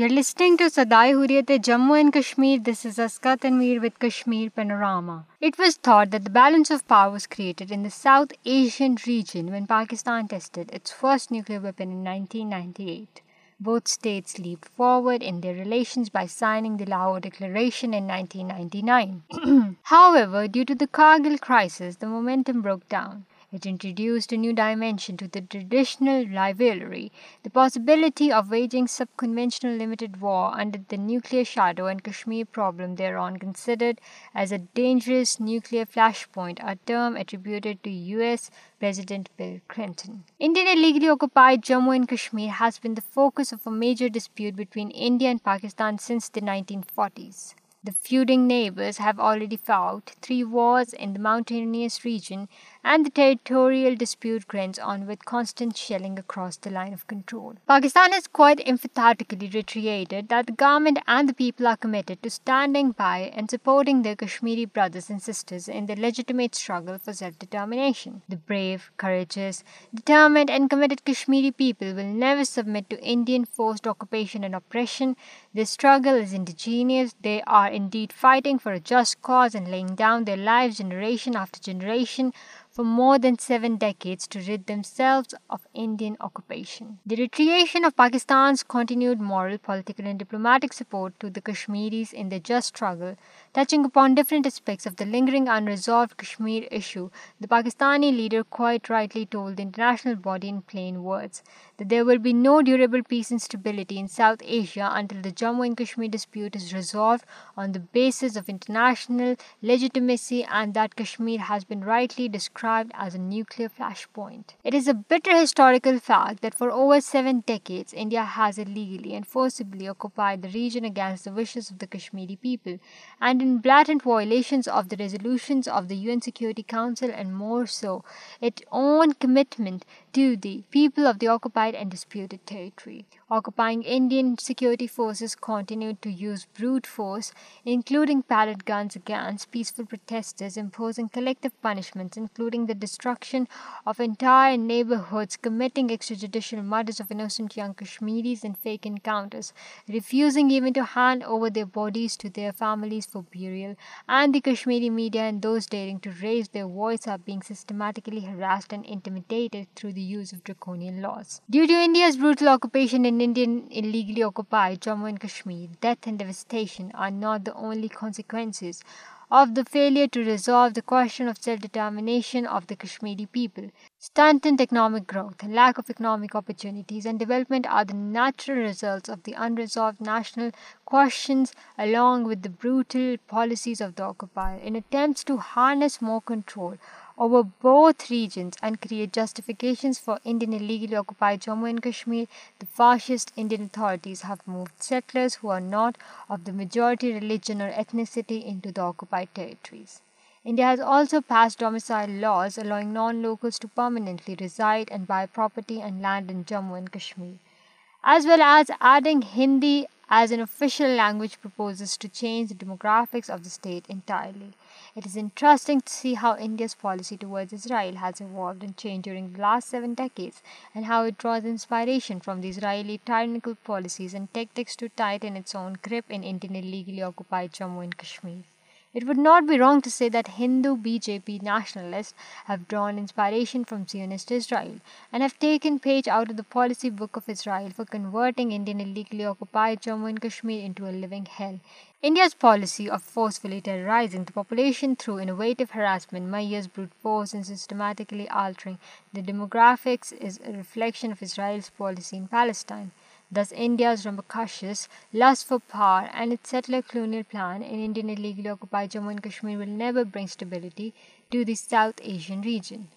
یار listening to Sadai Hurriyat Jammu and Kashmir with Kashmir it was balance of created in the South Asian region when Pakistan leap forward by signing however Kargil crisis the momentum broke down It introduced a new dimension to the traditional rivalry, the possibility of waging sub-conventional limited war under the nuclear shadow and Kashmir problem thereon considered as a dangerous nuclear flashpoint, a term attributed to US President Bill Clinton. Indian illegally occupied Jammu and Kashmir has been the focus of a major dispute between India and Pakistan since the 1940s. The feuding neighbours have already fought in mountainous region and the ٹریٹوریلنگ across Pakistan peopling by and supporting the Kashmiri brothers انجیٹمیٹر well نیورڈ occupations in are indeed fighting for a just cause and laying down their lives generation after generation for more than 7 decades to rid themselves of Indian occupation. The reiteration of Pakistan's continued moral, political and diplomatic support to the Kashmiris in their just struggle, touching upon different aspects of the lingering unresolved Kashmir issue, the Pakistani leader quite rightly told the international body in plain words that there will be no durable peace and stability in South Asia until the Jammu and Kashmir dispute is resolved on the basis of international legitimacy, and that Kashmir has been rightly described as a nuclear flashpoint. It is a bitter historical fact that for over 7 decades, India has illegally and forcibly occupied the region against the wishes of the Kashmiri people, and in blatant violations of the resolutions of the UN Security Council and more so, its own commitment to the people of the occupied and disputed territory. Occupying Indian security forces continued to use brute force, including pellet guns, against peaceful protesters, imposing collective punishments, including the destruction of entire neighborhoods, committing extrajudicial murders of innocent young Kashmiris in fake encounters, refusing even to hand over their bodies to their families for burial, and the Kashmiri media and those daring to raise their voice are being systematically harassed and intimidated through the فیلیروک growth lack of economic opportunities development archers national counter over both regions and create justifications for Indian illegally occupied Jammu and Kashmir, the fascist Indian authorities have moved settlers who are not of the majority religion or ethnicity into the occupied territories. India has also passed domicile laws allowing non-locals to permanently reside and buy property and land in Jammu and Kashmir as well as adding Hindi as an official language proposes to change the demographics of the state entirely. It is interesting to see how India's policy towards Israel has evolved and changed during the last 7 decades, and how it draws inspiration from the Israeli tyrannical policies and tactics to tighten its own grip in Indian illegally occupied Jammu and Kashmir. It would not be wrong to say that Hindu BJP nationalists have drawn inspiration from Zionist Israel and have taken page out of the policy book of Israel for converting Indian illegally occupied Jammu and Kashmir into a living hell. India's policy of forcefully terrorizing the population through innovative harassment, mayyas, brute force and systematically altering the demographics is a reflection of Israel's policy in Palestine. Thus, India's rambunctious lust for power and its settler colonial plan in Indian illegally occupied Jammu and Kashmir will never bring stability to the South Asian region.